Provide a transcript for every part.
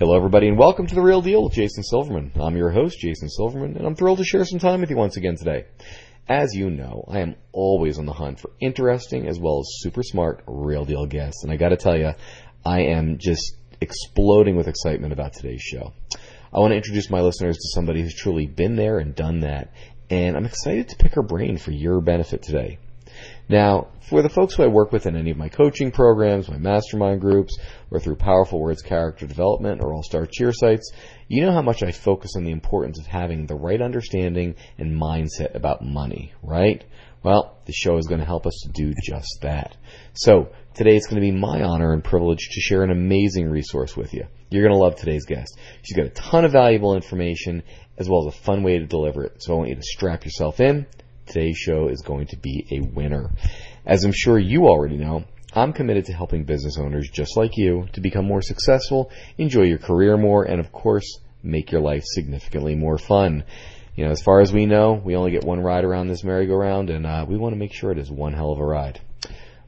Hello, everybody, and welcome to The Real Deal with Jason Silverman. I'm your host, Jason Silverman, and I'm thrilled to share some time with you once again today. As you know, I am always on the hunt for interesting as well as super smart real deal guests, and I gotta tell you, I am just exploding with excitement about today's show. I want to introduce my listeners to somebody who's truly been there and done that, and I'm excited to pick her brain for your benefit today. Now, for the folks who I work with in any of my coaching programs, my mastermind groups, or through Powerful Words character development or All Star cheer sites, you know how much I focus on the importance of having the right understanding and mindset about money, right? Well, the show is going to help us to do just that. So, today it's going to be my honor and privilege to share an amazing resource with you. You're going to love today's guest. She's got a ton of valuable information as well as a fun way to deliver it. So I want you to strap yourself in today's show is going to be a winner. As I'm sure you already know, I'm committed to helping business owners just like you to become more successful, enjoy your career more, and of course, make your life significantly more fun. You know, as far as we know, we only get one ride around this merry-go-round, and uh, we want to make sure it is one hell of a ride.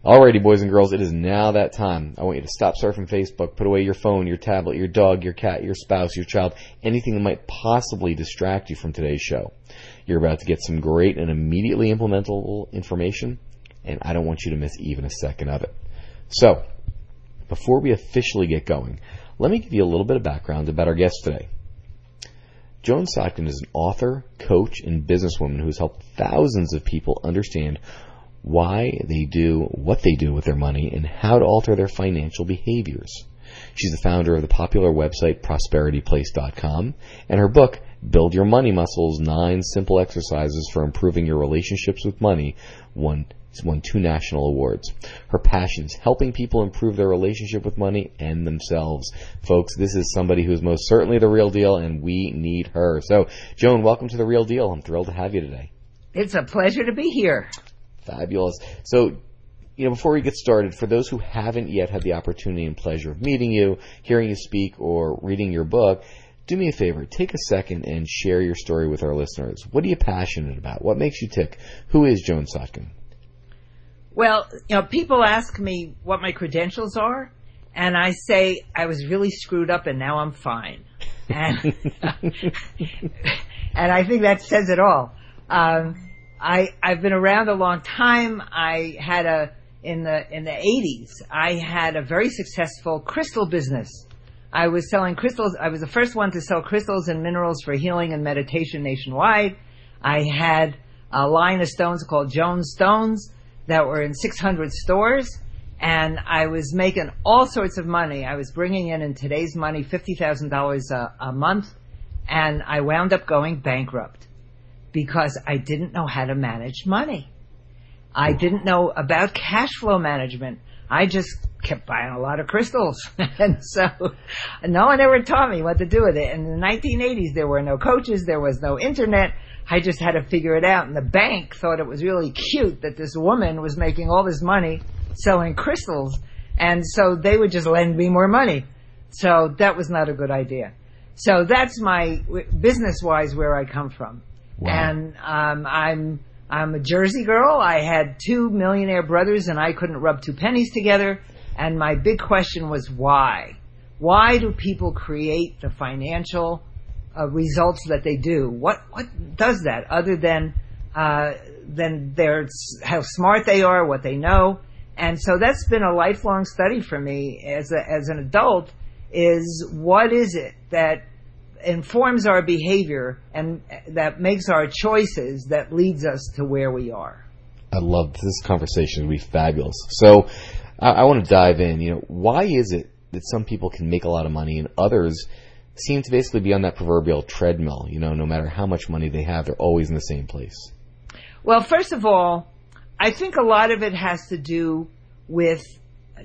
Alrighty, boys and girls, it is now that time. I want you to stop surfing Facebook, put away your phone, your tablet, your dog, your cat, your spouse, your child, anything that might possibly distract you from today's show. You're about to get some great and immediately implementable information, and I don't want you to miss even a second of it. So, before we officially get going, let me give you a little bit of background about our guest today. Joan Sotkin is an author, coach, and businesswoman who has helped thousands of people understand why they do what they do with their money and how to alter their financial behaviors. She's the founder of the popular website prosperityplace.com and her book Build Your Money Muscles: 9 Simple Exercises for Improving Your Relationships with Money won won two national awards. Her passion is helping people improve their relationship with money and themselves. Folks, this is somebody who's most certainly the real deal and we need her. So, Joan, welcome to the real deal. I'm thrilled to have you today. It's a pleasure to be here. Fabulous. So, you know, before we get started, for those who haven't yet had the opportunity and pleasure of meeting you, hearing you speak, or reading your book, do me a favor, take a second and share your story with our listeners. What are you passionate about? What makes you tick? Who is Joan Sotkin? Well, you know, people ask me what my credentials are, and I say I was really screwed up and now I'm fine. And, and I think that says it all. Um, I, I've been around a long time. I had a, in the, in the 80s, I had a very successful crystal business. I was selling crystals. I was the first one to sell crystals and minerals for healing and meditation nationwide. I had a line of stones called Joan's Stones that were in 600 stores and I was making all sorts of money. I was bringing in in today's money $50,000 a month and I wound up going bankrupt because I didn't know how to manage money. I didn't know about cash flow management. I just kept buying a lot of crystals. and so no one ever taught me what to do with it. In the 1980s, there were no coaches. There was no internet. I just had to figure it out. And the bank thought it was really cute that this woman was making all this money selling crystals. And so they would just lend me more money. So that was not a good idea. So that's my business wise where I come from. Wow. And um, I'm I'm a Jersey girl. I had two millionaire brothers, and I couldn't rub two pennies together. And my big question was why? Why do people create the financial uh, results that they do? What what does that other than uh, than their how smart they are, what they know? And so that's been a lifelong study for me as a, as an adult. Is what is it that informs our behavior and that makes our choices that leads us to where we are. I love this conversation. It'll be fabulous. So I, I want to dive in. You know, why is it that some people can make a lot of money and others seem to basically be on that proverbial treadmill? You know, no matter how much money they have, they're always in the same place. Well, first of all, I think a lot of it has to do with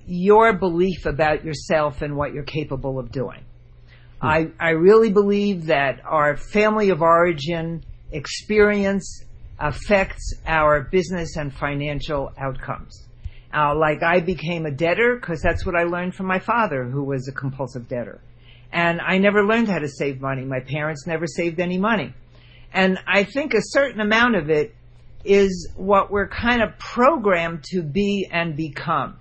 your belief about yourself and what you're capable of doing. I, I really believe that our family of origin experience affects our business and financial outcomes. Uh, like I became a debtor because that's what I learned from my father, who was a compulsive debtor. And I never learned how to save money. My parents never saved any money. And I think a certain amount of it is what we're kind of programmed to be and become.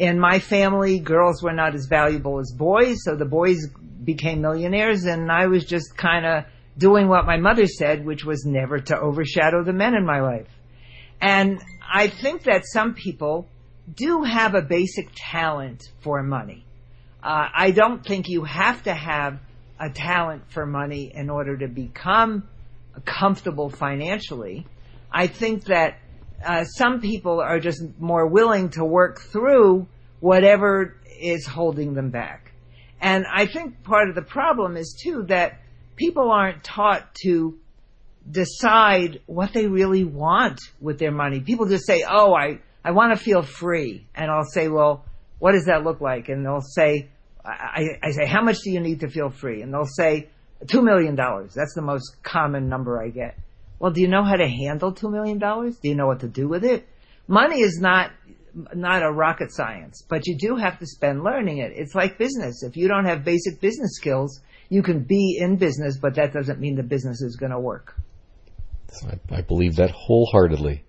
In my family, girls were not as valuable as boys, so the boys became millionaires, and I was just kind of doing what my mother said, which was never to overshadow the men in my life. And I think that some people do have a basic talent for money. Uh, I don't think you have to have a talent for money in order to become comfortable financially. I think that uh, some people are just more willing to work through whatever is holding them back. And I think part of the problem is too that people aren't taught to decide what they really want with their money. People just say, "Oh, I I want to feel free," and I'll say, "Well, what does that look like?" And they'll say, I, I say, "How much do you need to feel free?" And they'll say, two million dollars. That's the most common number I get. Well, do you know how to handle two million dollars? Do you know what to do with it? Money is not not a rocket science, but you do have to spend learning it. It's like business. If you don't have basic business skills, you can be in business, but that doesn't mean the business is going to work. I, I believe that wholeheartedly.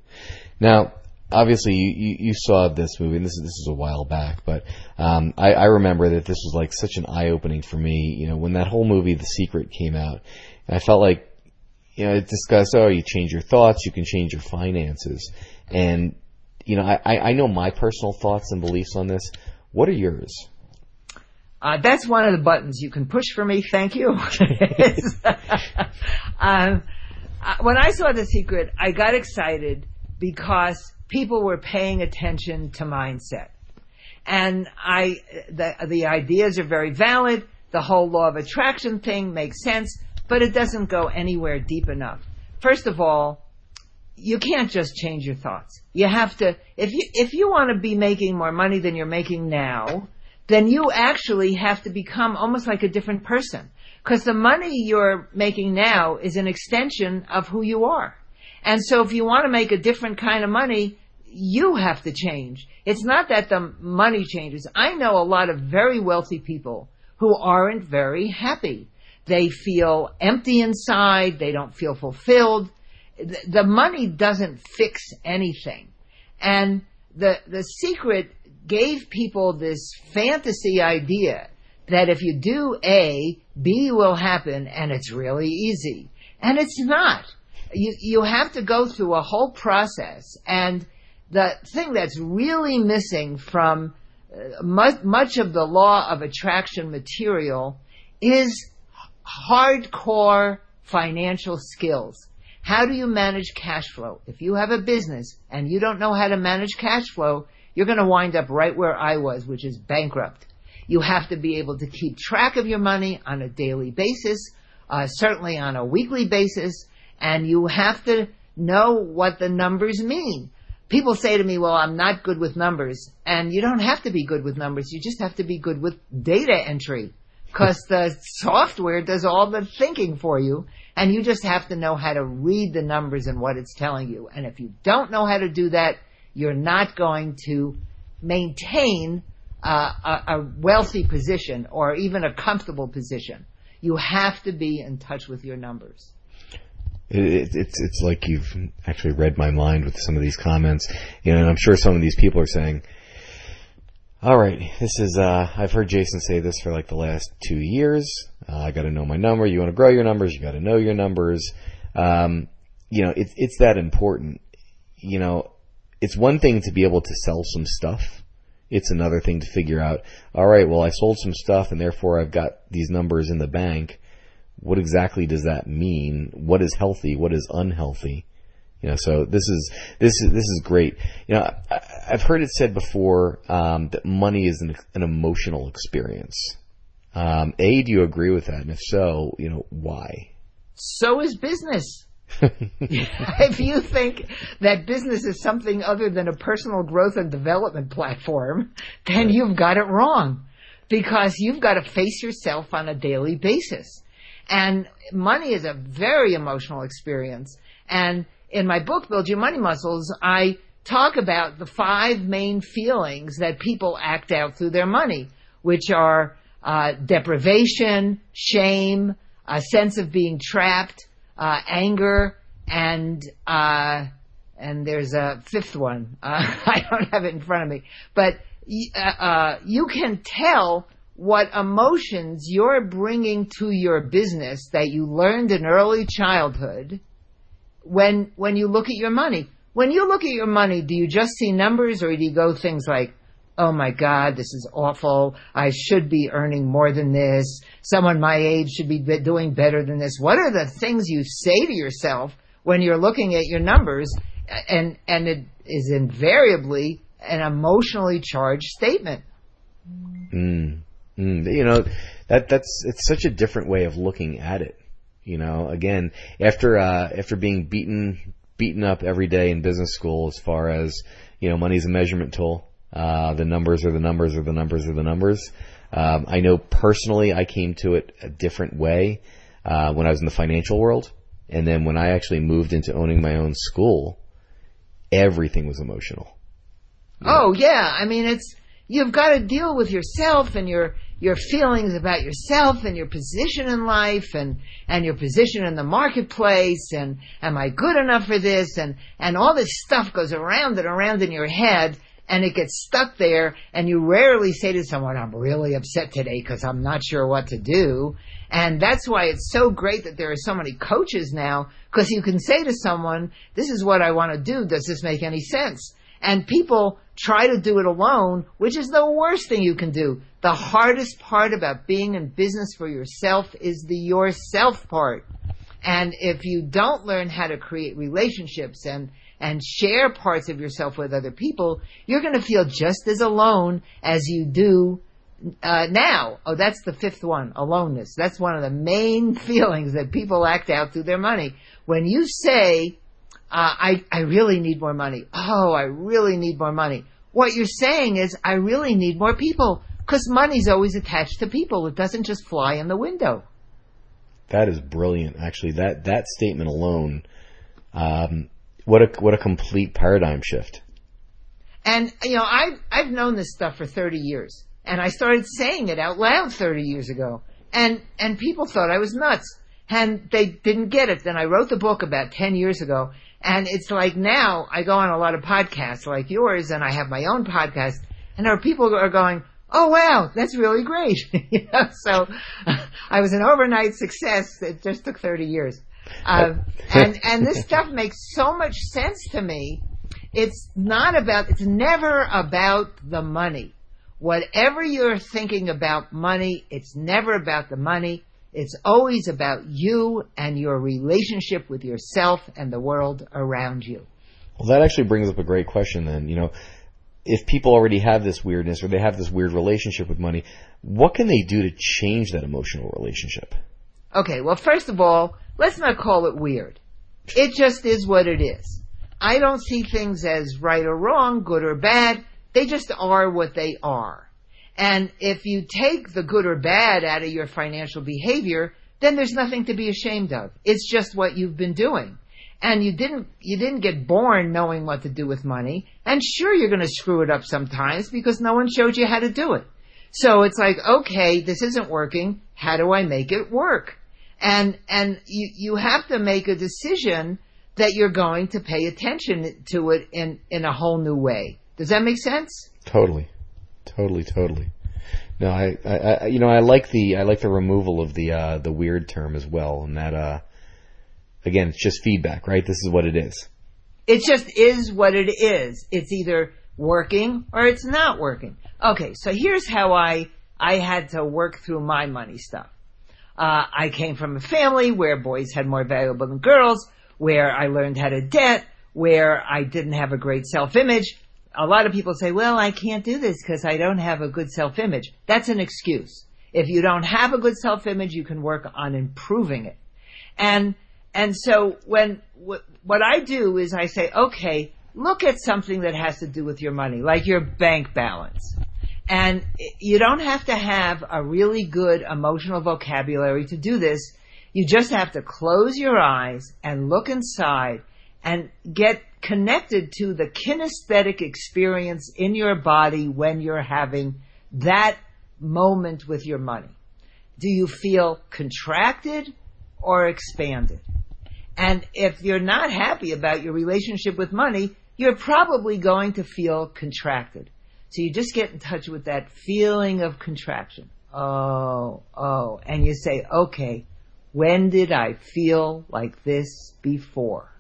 Now, obviously you, you, you, saw this movie, and this is this is a while back, but um, I, I remember that this was like such an eye opening for me. You know, when that whole movie, The Secret, came out, I felt like you know it discussed, oh, you change your thoughts, you can change your finances, and you know, I, I know my personal thoughts and beliefs on this. What are yours? Uh, that's one of the buttons you can push for me. Thank you. um, uh, when I saw The Secret, I got excited because people were paying attention to mindset. And I, the, the ideas are very valid. The whole law of attraction thing makes sense, but it doesn't go anywhere deep enough. First of all, you can't just change your thoughts. You have to, if you, if you want to be making more money than you're making now, then you actually have to become almost like a different person. Because the money you're making now is an extension of who you are. And so if you want to make a different kind of money, you have to change. It's not that the money changes. I know a lot of very wealthy people who aren't very happy. They feel empty inside. They don't feel fulfilled. The money doesn't fix anything. And the, the secret gave people this fantasy idea that if you do A, B will happen and it's really easy. And it's not. You, you have to go through a whole process and the thing that's really missing from uh, much, much of the law of attraction material is hardcore financial skills. How do you manage cash flow? If you have a business and you don't know how to manage cash flow, you're going to wind up right where I was, which is bankrupt. You have to be able to keep track of your money on a daily basis, uh, certainly on a weekly basis, and you have to know what the numbers mean people say to me, well, I'm not good with numbers. And you don't have to be good with numbers. You just have to be good with data entry because the software does all the thinking for you. And you just have to know how to read the numbers and what it's telling you. And if you don't know how to do that, you're not going to maintain uh, a, a wealthy position or even a comfortable position. You have to be in touch with your numbers. It, it's it's like you've actually read my mind with some of these comments, you know, and I'm sure some of these people are saying, "All right, this is uh, I've heard Jason say this for like the last two years. Uh, I got to know my number. You want to grow your numbers, you got to know your numbers. Um, you know, it's it's that important. You know, it's one thing to be able to sell some stuff. It's another thing to figure out. All right, well, I sold some stuff, and therefore I've got these numbers in the bank what exactly does that mean? What is healthy? What is unhealthy? You know, so this is this is this is great. You know, I, have heard it said before um, that money is an, an emotional experience. Um, a, do you agree with that? And if so, you know, why? So is business. if you think that business is something other than a personal growth and development platform, then you've got it wrong. because you've got to face yourself on a daily basis. And money is a very emotional experience. And in my book, Build Your Money Muscles, I talk about the five main feelings that people act out through their money, which are uh, deprivation, shame, a sense of being trapped, uh, anger, and uh, and there's a fifth one. I don't have it in front of me, but uh, uh, you can tell what emotions you're bringing to your business that you learned in early childhood when when you look at your money. When you look at your money, do you just see numbers or do you go things like, oh my God, this is awful. I should be earning more than this. Someone my age should be doing better than this. What are the things you say to yourself when you're looking at your numbers? And, and it is invariably an emotionally charged statement. Mm, mm, you know, that, that's, it's such a different way of looking at it. You know, again, after, uh, after being beaten beaten up every day in business school as far as, you know, money's a measurement tool. Uh, the numbers are the numbers are the numbers are the numbers. Um, I know personally I came to it a different way, uh, when I was in the financial world. And then when I actually moved into owning my own school, everything was emotional. Oh yeah. I mean, it's, you've got to deal with yourself and your, your feelings about yourself and your position in life and, and your position in the marketplace and am I good enough for this and, and all this stuff goes around and around in your head and it gets stuck there and you rarely say to someone, I'm really upset today because I'm not sure what to do. And that's why it's so great that there are so many coaches now because you can say to someone, this is what I want to do. Does this make any sense? And people try to do it alone, which is the worst thing you can do. The hardest part about being in business for yourself is the yourself part. And if you don't learn how to create relationships and, and share parts of yourself with other people, you're going to feel just as alone as you do uh, now. Oh, that's the fifth one, aloneness. That's one of the main feelings that people act out through their money. When you say, uh, I, I really need more money. Oh, I really need more money. What you're saying is, I really need more people. Because money's always attached to people. It doesn't just fly in the window. That is brilliant. Actually, that, that statement alone, um, what a, what a complete paradigm shift. And, you know, I've, I've known this stuff for 30 years. And I started saying it out loud 30 years ago. And, and people thought I was nuts. And they didn't get it. Then I wrote the book about 10 years ago and it's like now I go on a lot of podcasts like yours and I have my own podcast and our people are going, Oh wow, that's really great. you know, so I was an overnight success. It just took 30 years. Uh, and, and this stuff makes so much sense to me. It's not about, it's never about the money. Whatever you're thinking about money, it's never about the money. It's always about you and your relationship with yourself and the world around you. Well, that actually brings up a great question then. You know, if people already have this weirdness or they have this weird relationship with money, what can they do to change that emotional relationship? Okay, well, first of all, let's not call it weird. It just is what it is. I don't see things as right or wrong, good or bad. They just are what they are. And if you take the good or bad out of your financial behavior, then there's nothing to be ashamed of. It's just what you've been doing. And you didn't, you didn't get born knowing what to do with money. And sure, you're going to screw it up sometimes because no one showed you how to do it. So it's like, okay, this isn't working. How do I make it work? And, and you, you have to make a decision that you're going to pay attention to it in, in a whole new way. Does that make sense? Totally. Totally, totally. No, I, I, I, you know, I like the, I like the removal of the, uh, the weird term as well, and that, uh, again, it's just feedback, right? This is what it is. It just is what it is. It's either working or it's not working. Okay, so here's how I, I had to work through my money stuff. Uh, I came from a family where boys had more valuable than girls, where I learned how to debt, where I didn't have a great self-image, a lot of people say, well, I can't do this because I don't have a good self-image. That's an excuse. If you don't have a good self-image, you can work on improving it. And, and so when, what I do is I say, okay, look at something that has to do with your money, like your bank balance. And you don't have to have a really good emotional vocabulary to do this. You just have to close your eyes and look inside and get connected to the kinesthetic experience in your body when you're having that moment with your money. Do you feel contracted or expanded? And if you're not happy about your relationship with money, you're probably going to feel contracted. So you just get in touch with that feeling of contraction. Oh, oh. And you say, okay, when did I feel like this before?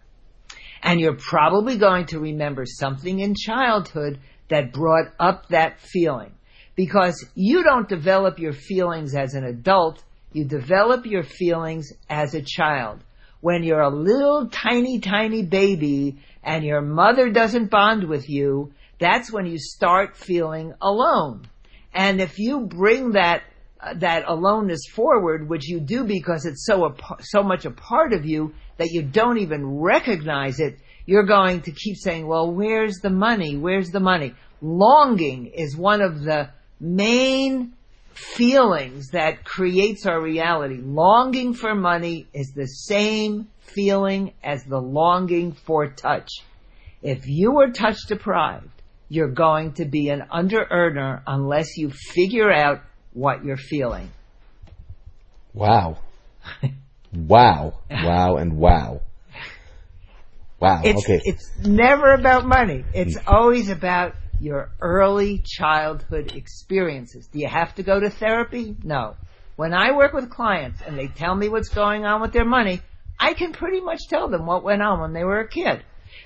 And you're probably going to remember something in childhood that brought up that feeling. Because you don't develop your feelings as an adult, you develop your feelings as a child. When you're a little tiny, tiny baby and your mother doesn't bond with you, that's when you start feeling alone. And if you bring that that aloneness forward, which you do because it's so a, so much a part of you that you don't even recognize it, you're going to keep saying, "Well, where's the money? Where's the money?" Longing is one of the main feelings that creates our reality. Longing for money is the same feeling as the longing for touch. If you are touch deprived, you're going to be an under earner unless you figure out what you're feeling. Wow. wow. Wow and wow. Wow. It's, okay. It's never about money. It's always about your early childhood experiences. Do you have to go to therapy? No. When I work with clients and they tell me what's going on with their money, I can pretty much tell them what went on when they were a kid.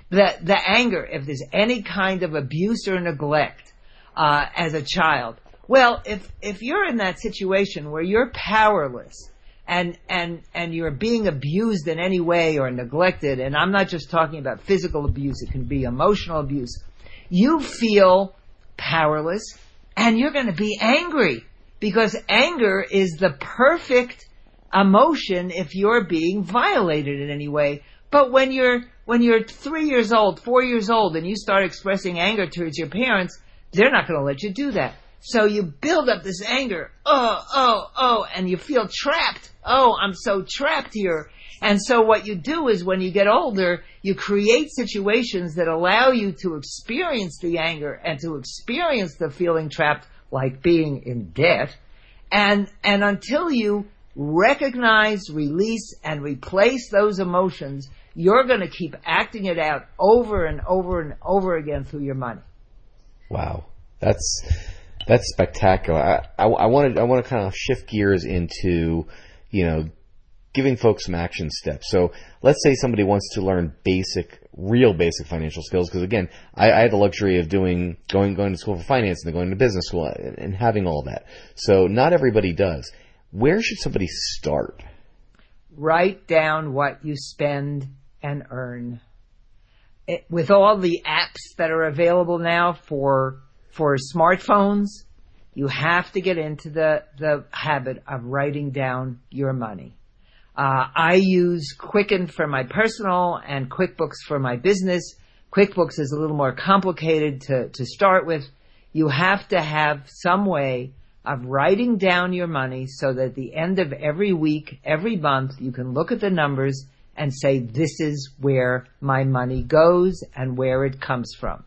The, the anger, if there's any kind of abuse or neglect, uh, as a child. Well, if, if you're in that situation where you're powerless and, and, and you're being abused in any way or neglected, and I'm not just talking about physical abuse, it can be emotional abuse, you feel powerless and you're going to be angry because anger is the perfect emotion if you're being violated in any way. But when you're, when you're three years old, four years old, and you start expressing anger towards your parents, they're not going to let you do that. So you build up this anger. Oh, oh, oh, and you feel trapped. Oh, I'm so trapped here. And so what you do is when you get older, you create situations that allow you to experience the anger and to experience the feeling trapped like being in debt. And, and until you recognize, release, and replace those emotions, you're going to keep acting it out over and over and over again through your money. Wow. That's, that's spectacular. I, I, I I want to kind of shift gears into, you know, giving folks some action steps. So let's say somebody wants to learn basic, real basic financial skills. Because again, I, I, had the luxury of doing going going to school for finance and then going to business school and, and having all that. So not everybody does. Where should somebody start? Write down what you spend and earn. It, with all the apps that are available now for for smartphones, you have to get into the, the habit of writing down your money. Uh, I use Quicken for my personal and QuickBooks for my business. QuickBooks is a little more complicated to, to start with. You have to have some way of writing down your money so that at the end of every week, every month, you can look at the numbers and say, this is where my money goes and where it comes from.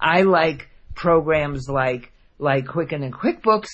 I like programs like, like Quicken and QuickBooks.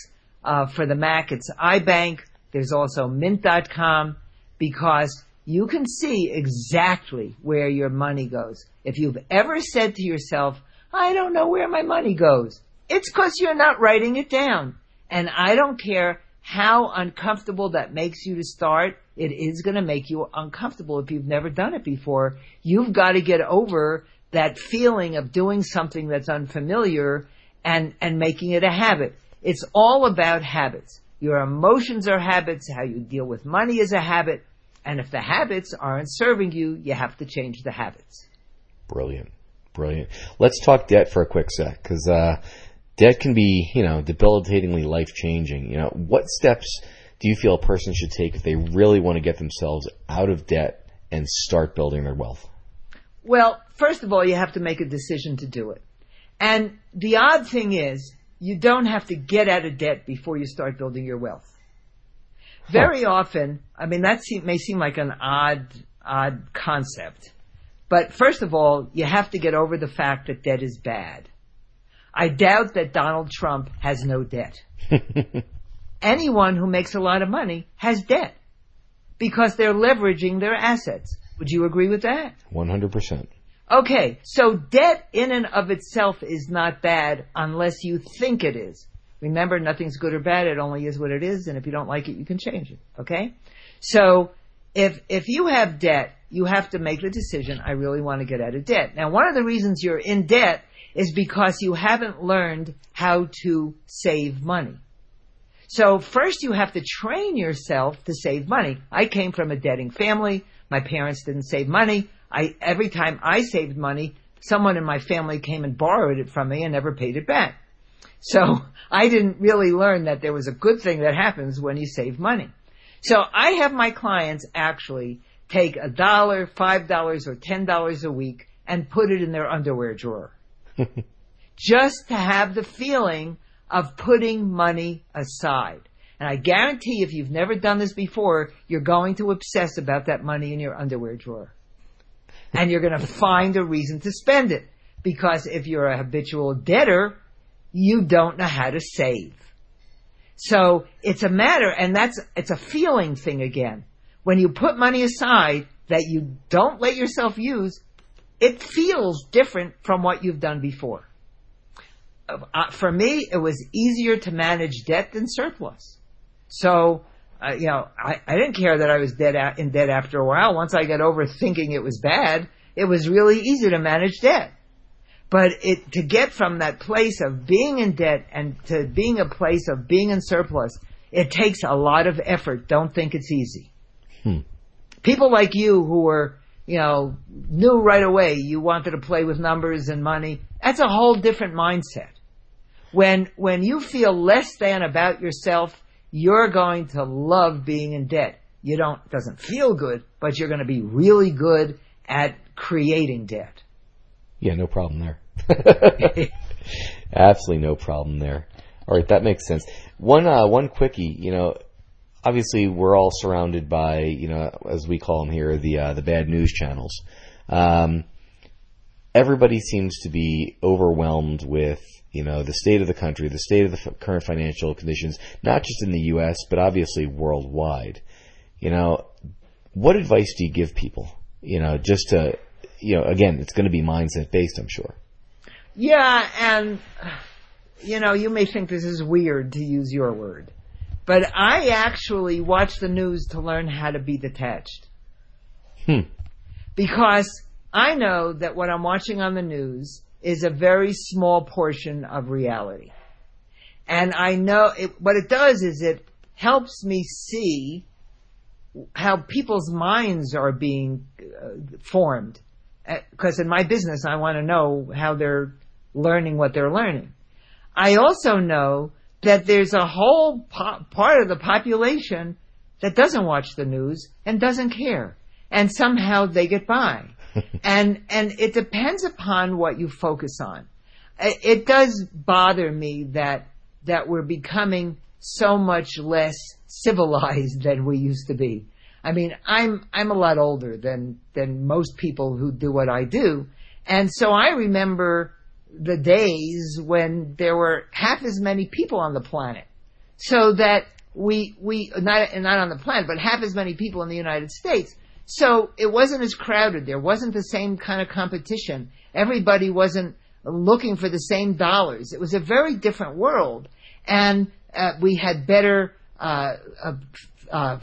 Uh, for the Mac, it's iBank. There's also Mint.com because you can see exactly where your money goes. If you've ever said to yourself, I don't know where my money goes, it's because you're not writing it down. And I don't care how uncomfortable that makes you to start, it is going to make you uncomfortable if you've never done it before. You've got to get over that feeling of doing something that's unfamiliar and, and making it a habit. It's all about habits. Your emotions are habits. How you deal with money is a habit. And if the habits aren't serving you, you have to change the habits. Brilliant. Brilliant. Let's talk debt for a quick sec, because uh, debt can be, you know, debilitatingly life changing. You know, what steps do you feel a person should take if they really want to get themselves out of debt and start building their wealth? Well, first of all, you have to make a decision to do it. And the odd thing is, you don't have to get out of debt before you start building your wealth. Very often, I mean, that seem, may seem like an odd, odd concept. But first of all, you have to get over the fact that debt is bad. I doubt that Donald Trump has no debt. Anyone who makes a lot of money has debt because they're leveraging their assets. Would you agree with that? 100%. Okay, so debt in and of itself is not bad unless you think it is. Remember, nothing's good or bad, it only is what it is, and if you don't like it, you can change it. Okay? So, if, if you have debt, you have to make the decision, I really want to get out of debt. Now, one of the reasons you're in debt is because you haven't learned how to save money. So first you have to train yourself to save money. I came from a debting family. My parents didn't save money. I, every time I saved money, someone in my family came and borrowed it from me and never paid it back. So I didn't really learn that there was a good thing that happens when you save money. So I have my clients actually take a dollar, five dollars, or ten dollars a week and put it in their underwear drawer. Just to have the feeling of putting money aside. And I guarantee if you've never done this before, you're going to obsess about that money in your underwear drawer. And you're going to find a reason to spend it. Because if you're a habitual debtor, you don't know how to save. So it's a matter, and that's, it's a feeling thing again. When you put money aside that you don't let yourself use, it feels different from what you've done before. Uh, for me, it was easier to manage debt than surplus. So, uh, you know, I, I didn't care that I was dead in debt after a while. Once I got over thinking it was bad, it was really easy to manage debt. But it, to get from that place of being in debt and to being a place of being in surplus, it takes a lot of effort. Don't think it's easy. Hmm. People like you who were, you know, knew right away you wanted to play with numbers and money. That's a whole different mindset. When, when you feel less than about yourself, you're going to love being in debt. You don't, it doesn't feel good, but you're going to be really good at creating debt. Yeah, no problem there. Absolutely no problem there. All right, that makes sense. One uh, one quickie, you know, obviously we're all surrounded by, you know, as we call them here, the uh, the bad news channels. Um, everybody seems to be overwhelmed with, you know, the state of the country, the state of the f- current financial conditions, not just in the U.S. but obviously worldwide. You know, what advice do you give people? You know, just to, you know, again, it's going to be mindset based, I'm sure. Yeah, and you know, you may think this is weird to use your word, but I actually watch the news to learn how to be detached. Hmm. Because I know that what I'm watching on the news is a very small portion of reality. And I know it, what it does is it helps me see how people's minds are being uh, formed. Because in my business, I want to know how they're learning what they're learning. I also know that there's a whole po- part of the population that doesn't watch the news and doesn't care. And somehow they get by. and, and it depends upon what you focus on. It, does bother me that, that we're becoming so much less civilized than we used to be. I mean, I'm, I'm a lot older than, than most people who do what I do. And so I remember the days when there were half as many people on the planet. So that we, we, not, not on the planet, but half as many people in the United States. So it wasn't as crowded. There wasn't the same kind of competition. Everybody wasn't looking for the same dollars. It was a very different world. And uh, we had better uh, uh,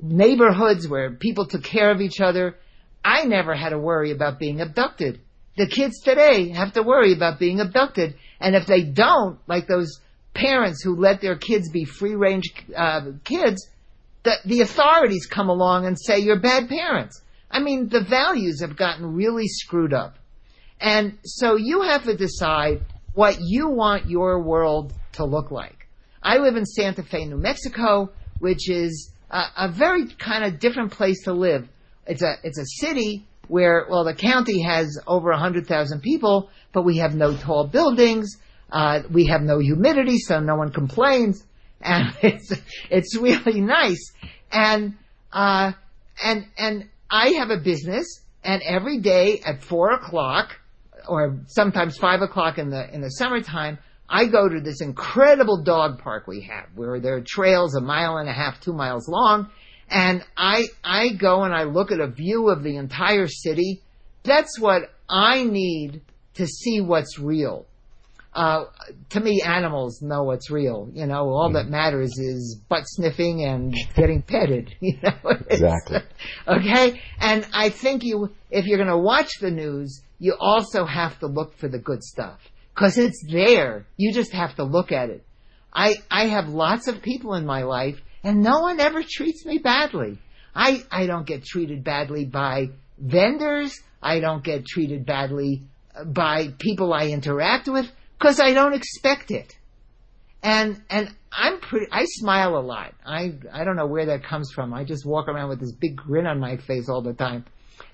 neighborhoods where people took care of each other. I never had to worry about being abducted. The kids today have to worry about being abducted. And if they don't, like those parents who let their kids be free range uh, kids, the, the authorities come along and say you're bad parents. I mean, the values have gotten really screwed up. And so you have to decide what you want your world to look like. I live in Santa Fe, New Mexico, which is a, a very kind of different place to live. It's a, it's a city where, well, the county has over 100,000 people, but we have no tall buildings. Uh, we have no humidity, so no one complains, and it's it's really nice. And uh, and and I have a business, and every day at four o'clock, or sometimes five o'clock in the in the summertime, I go to this incredible dog park we have, where there are trails a mile and a half, two miles long, and I I go and I look at a view of the entire city. That's what I need to see what's real. Uh, to me, animals know what's real. You know, all that matters is butt sniffing and getting petted. You know, Exactly. okay, and I think you, if you're going to watch the news, you also have to look for the good stuff because it's there. You just have to look at it. I I have lots of people in my life, and no one ever treats me badly. I I don't get treated badly by vendors. I don't get treated badly uh, by people I interact with because I don't expect it. And and I'm pretty. I smile a lot. I I don't know where that comes from. I just walk around with this big grin on my face all the time,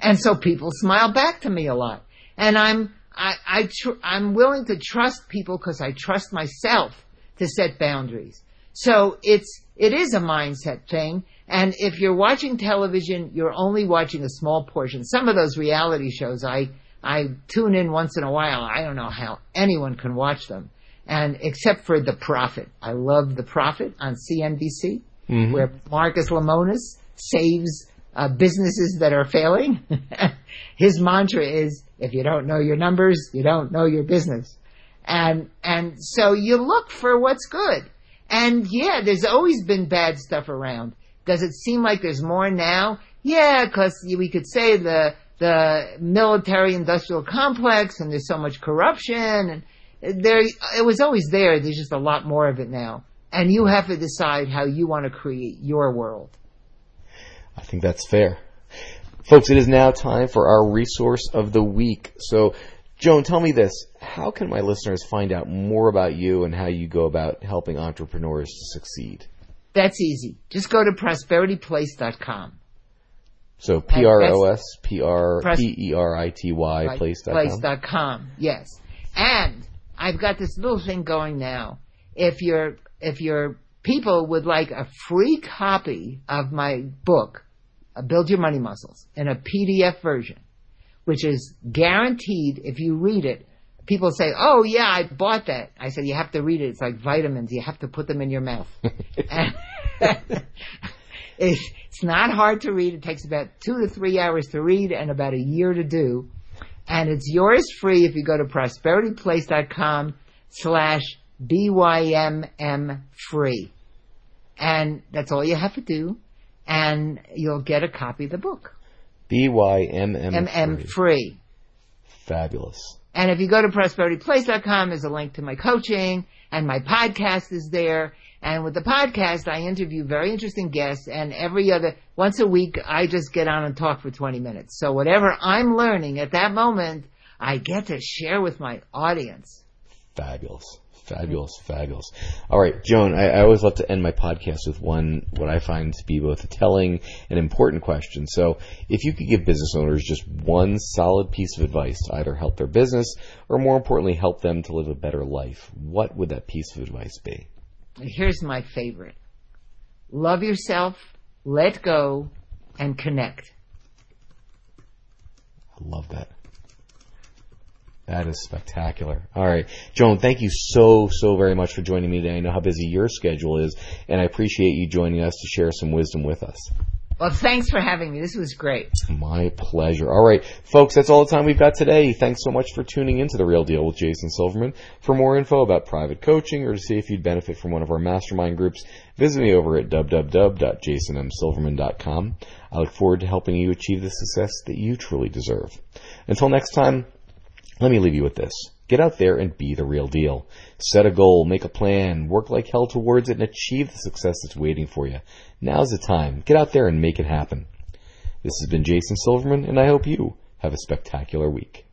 and so people smile back to me a lot. And I'm I I tr- I'm willing to trust people because I trust myself to set boundaries. So it's it is a mindset thing. And if you're watching television, you're only watching a small portion. Some of those reality shows I I tune in once in a while. I don't know how anyone can watch them. And except for The Profit. I love The Profit on CNBC, where Marcus Lemonis saves uh, businesses that are failing. His mantra is, if you don't know your numbers, you don't know your business. And, and so you look for what's good. And yeah, there's always been bad stuff around. Does it seem like there's more now? Yeah, because we could say the the military industrial complex and there's so much corruption and there it was always there. There's just a lot more of it now, and you have to decide how you want to create your world. I think that's fair. Folks, it is now time for our resource of the week. So, Joan, tell me this. How can my listeners find out more about you and how you go about helping entrepreneurs to succeed? That's easy. Just go to prosperityplace.com. So, P R O S P R P E R I T Y Right, place.com. place.com. Yes. And I've got this little thing going now. If your if your people would like a free copy of my book, uh, Build Your Money Muscles, in a PDF version, which is guaranteed if you read it, people say, "Oh yeah, I bought that." I said, "You have to read it. It's like vitamins. You have to put them in your mouth." And- It's it's not hard to read. It takes about two to three hours to read and about a year to do. And it's yours free if you go to prosperityplace.com slash BYMM free. And that's all you have to do. And you'll get a copy of the book. B Y M M MM free. Fabulous. And if you go to prosperityplace.com, there's a link to my coaching and my podcast is there. And with the podcast, I interview very interesting guests and every other, once a week, I just get on and talk for 20 minutes. So whatever I'm learning at that moment, I get to share with my audience. Fabulous. Fabulous, fabulous. All right, Joan, I, I always love to end my podcast with one, what I find to be both a telling and important question. So, if you could give business owners just one solid piece of advice to either help their business or more importantly, help them to live a better life, what would that piece of advice be? Here's my favorite. Love yourself, let go, and connect. I love that. That is spectacular. All right. Joan, thank you so, so very much for joining me today. I know how busy your schedule is, and I appreciate you joining us to share some wisdom with us. Well, thanks for having me. This was great. My pleasure. All right, folks, that's all the time we've got today. Thanks so much for tuning into The Real Deal with Jason Silverman. For more info about private coaching or to see if you'd benefit from one of our mastermind groups, visit me over at www.jasonmsilverman.com. I look forward to helping you achieve the success that you truly deserve. Until next time, let me leave you with this. Get out there and be the real deal. Set a goal, make a plan, work like hell towards it, and achieve the success that's waiting for you. Now's the time. Get out there and make it happen. This has been Jason Silverman, and I hope you have a spectacular week.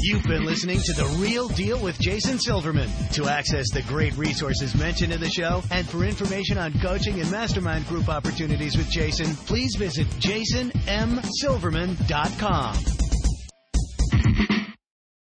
You've been listening to The Real Deal with Jason Silverman. To access the great resources mentioned in the show and for information on coaching and mastermind group opportunities with Jason, please visit jasonmsilverman.com.